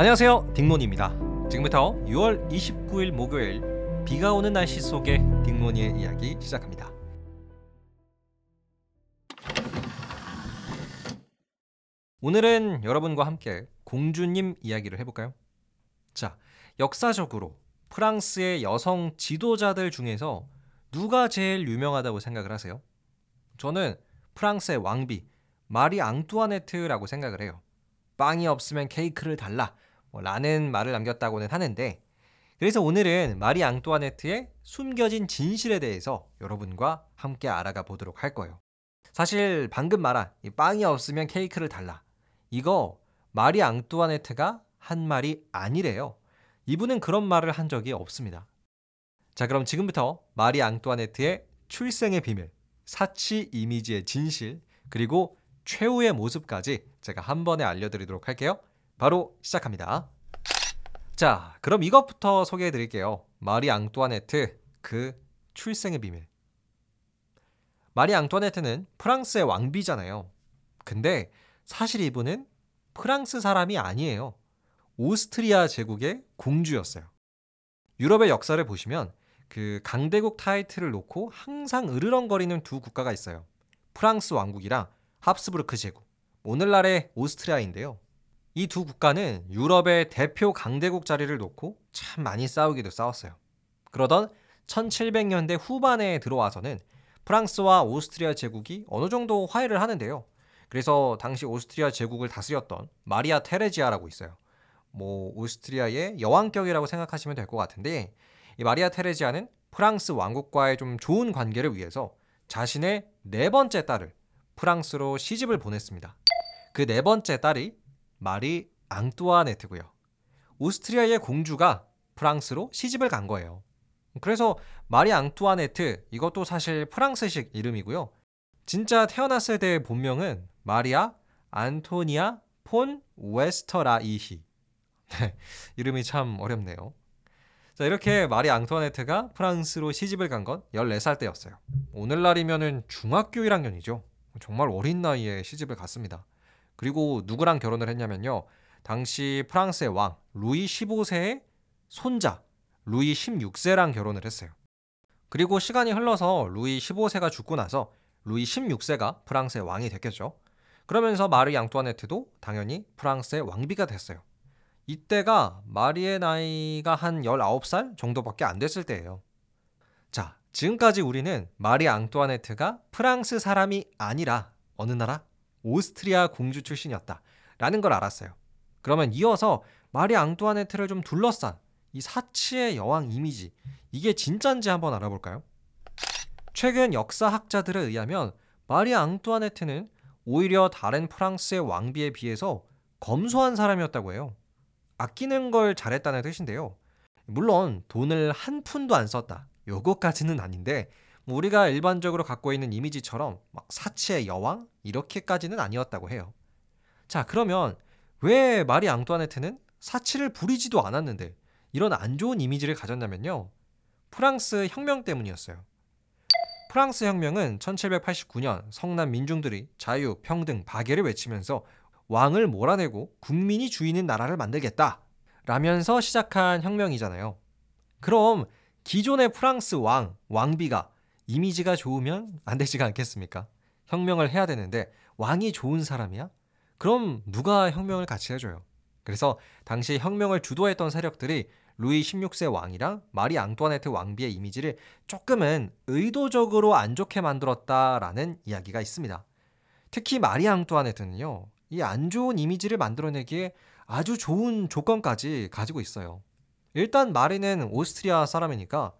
안녕하세요 딩몬입니다 지금부터 6월 29일 목요일 비가 오는 날씨 속에 딩몬이의 이야기 시작합니다 오늘은 여러분과 함께 공주님 이야기를 해볼까요? 자, 역사적으로 프랑스의 여성 지도자들 중에서 누가 제일 유명하다고 생각을 하세요? 저는 프랑스의 왕비 마리 앙뚜아네트라고 생각을 해요. 빵이 없으면 케이크를 달라 뭐 라는 말을 남겼다고는 하는데 그래서 오늘은 마리 앙뚜아네트의 숨겨진 진실에 대해서 여러분과 함께 알아가 보도록 할 거예요. 사실 방금 말한 빵이 없으면 케이크를 달라 이거 마리 앙뚜아네트가 한 말이 아니래요. 이분은 그런 말을 한 적이 없습니다. 자, 그럼 지금부터 마리 앙뚜아네트의 출생의 비밀, 사치 이미지의 진실, 그리고 최후의 모습까지 제가 한 번에 알려드리도록 할게요. 바로 시작합니다. 자, 그럼 이것부터 소개해 드릴게요. 마리 앙뚜아네트, 그 출생의 비밀. 마리 앙뚜아네트는 프랑스의 왕비잖아요. 근데 사실 이분은 프랑스 사람이 아니에요. 오스트리아 제국의 공주였어요. 유럽의 역사를 보시면 그 강대국 타이틀을 놓고 항상 으르렁거리는 두 국가가 있어요. 프랑스 왕국이랑 합스부르크 제국, 오늘날의 오스트리아인데요. 이 두 국가는 유럽의 대표 강대국 자리를 놓고 참 많이 싸우기도 싸웠어요. 그러던 1700년대 후반에 들어와서는 프랑스와 오스트리아 제국이 어느 정도 화해를 하는데요. 그래서 당시 오스트리아 제국을 다스렸던 마리아 테레지아라고 있어요. 뭐 오스트리아의 여왕격이라고 생각하시면 될 것 같은데 이 마리아 테레지아는 프랑스 왕국과의 좀 좋은 관계를 위해서 자신의 네 번째 딸을 프랑스로 시집을 보냈습니다. 그 네 번째 딸이 마리 앙뚜아네트고요. 오스트리아의 공주가 프랑스로 시집을 간 거예요. 그래서 마리 앙뚜아네트 이것도 사실 프랑스식 이름이고요. 진짜 태어났을 때의 본명은 마리아 안토니아 폰 웨스터라이히. 이름이 참 어렵네요. 자, 이렇게 마리 앙토네트가 프랑스로 시집을 간 건 14살 때였어요. 오늘날이면은 중학교 1학년이죠. 정말 어린 나이에 시집을 갔습니다. 그리고 누구랑 결혼을 했냐면요. 당시 프랑스의 왕 루이 15세의 손자 루이 16세랑 결혼을 했어요. 그리고 시간이 흘러서 루이 15세가 죽고 나서 루이 16세가 프랑스의 왕이 됐겠죠. 그러면서 마리 앙뚜아네트도 당연히 프랑스의 왕비가 됐어요. 이때가 마리의 나이가 한 19살 정도밖에 안 됐을 때예요. 자, 지금까지 우리는 마리 앙뚜아네트가 프랑스 사람이 아니라 어느 나라? 오스트리아 공주 출신이었다. 라는 걸 알았어요. 그러면 이어서 마리 앙뚜아네트를 좀 둘러싼 이 사치의 여왕 이미지, 이게 진짠지 한번 알아볼까요? 최근 역사학자들에 의하면 마리 앙뚜아네트는 오히려 다른 프랑스의 왕비에 비해서 검소한 사람이었다고 해요. 아끼는 걸 잘했다는 뜻인데요. 물론 돈을 한 푼도 안 썼다. 요거까지는 아닌데 뭐 우리가 일반적으로 갖고 있는 이미지처럼 막 사치의 여왕 이렇게까지는 아니었다고 해요. 자, 그러면 왜 마리 앙뚜아네트는 사치를 부리지도 않았는데 이런 안 좋은 이미지를 가졌냐면요. 프랑스 혁명 때문이었어요. 프랑스 혁명은 1789년 성남 민중들이 자유, 평등, 박애를 외치면서 왕을 몰아내고 국민이 주인인 나라를 만들겠다. 라면서 시작한 혁명이잖아요. 그럼 기존의 프랑스 왕, 왕비가 이미지가 좋으면 안 되지가 않겠습니까? 혁명을 해야 되는데 왕이 좋은 사람이야? 그럼 누가 혁명을 같이 해줘요? 그래서 당시 혁명을 주도했던 세력들이 루이 16세 왕이랑 마리 앙뚜아네트 왕비의 이미지를 조금은 의도적으로 안 좋게 만들었다라는 이야기가 있습니다. 특히 마리 앙뚜아네트는요, 이 안 좋은 이미지를 만들어내기에 아주 좋은 조건까지 가지고 있어요. 일단 마리는 오스트리아 사람이니까,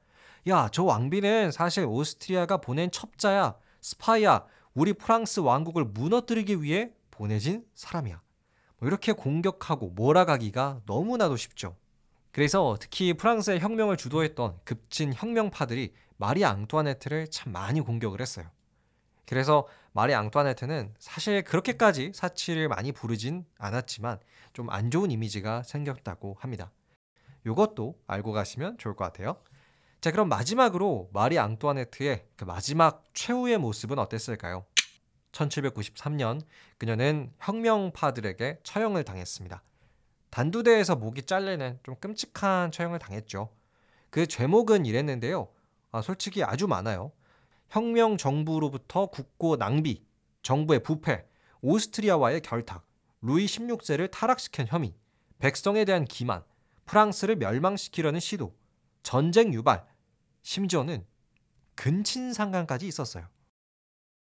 야, 저 왕비는 사실 오스트리아가 보낸 첩자야, 스파이야, 우리 프랑스 왕국을 무너뜨리기 위해 보내진 사람이야. 뭐 이렇게 공격하고 몰아가기가 너무나도 쉽죠. 그래서 특히 프랑스의 혁명을 주도했던 급진 혁명파들이 마리 앙뚜아네트를 참 많이 공격을 했어요. 그래서 마리 앙뚜아네트는 사실 그렇게까지 사치를 많이 부르진 않았지만 좀 안 좋은 이미지가 생겼다고 합니다. 이것도 알고 가시면 좋을 것 같아요. 자, 그럼 마지막으로 마리 앙뚜아네트의 그 마지막 최후의 모습은 어땠을까요? 1793년 그녀는 혁명파들에게 처형을 당했습니다. 단두대에서 목이 잘리는 좀 끔찍한 처형을 당했죠. 그 죄목은 이랬는데요. 아, 솔직히 아주 많아요. 혁명 정부로부터 국고 낭비, 정부의 부패, 오스트리아와의 결탁, 루이 16세를 타락시킨 혐의, 백성에 대한 기만, 프랑스를 멸망시키려는 시도, 전쟁 유발, 심지어는 근친상간까지 있었어요.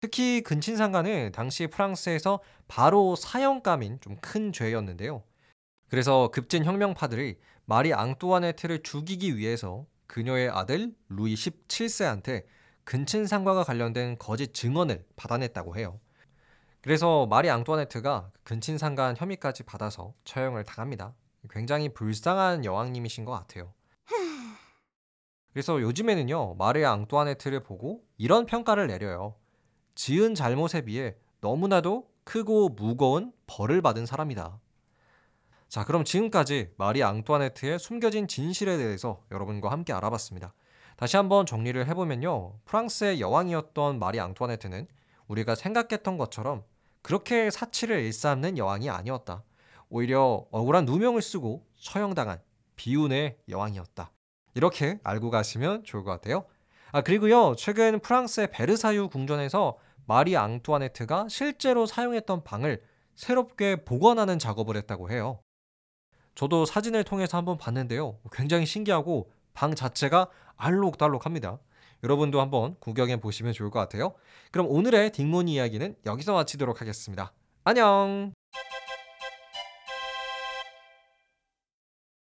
특히 근친상간은 당시 프랑스에서 바로 사형감인 좀 큰 죄였는데요. 그래서 급진 혁명파들이 마리 앙뚜아네트를 죽이기 위해서 그녀의 아들 루이 17세한테 근친상과가 관련된 거짓 증언을 받아냈다고 해요. 그래서 마리 앙뚜아네트가 근친상간 혐의까지 받아서 처형을 당합니다. 굉장히 불쌍한 여왕님이신 것 같아요. 그래서 요즘에는요, 마리 앙뚜아네트를 보고 이런 평가를 내려요. 지은 잘못에 비해 너무나도 크고 무거운 벌을 받은 사람이다. 자, 그럼 지금까지 마리 앙뚜아네트의 숨겨진 진실에 대해서 여러분과 함께 알아봤습니다. 다시 한번 정리를 해보면요. 프랑스의 여왕이었던 마리 앙뚜아네트는 우리가 생각했던 것처럼 그렇게 사치를 일삼는 여왕이 아니었다. 오히려 억울한 누명을 쓰고 처형당한 비운의 여왕이었다. 이렇게 알고 가시면 좋을 것 같아요. 아, 그리고요. 최근 프랑스의 베르사유 궁전에서 마리 앙뚜아네트가 실제로 사용했던 방을 새롭게 복원하는 작업을 했다고 해요. 저도 사진을 통해서 한번 봤는데요. 굉장히 신기하고 방 자체가 알록달록합니다. 여러분도 한번 구경해 보시면 좋을 것 같아요. 그럼 오늘의 딩모니 이야기는 여기서 마치도록 하겠습니다. 안녕!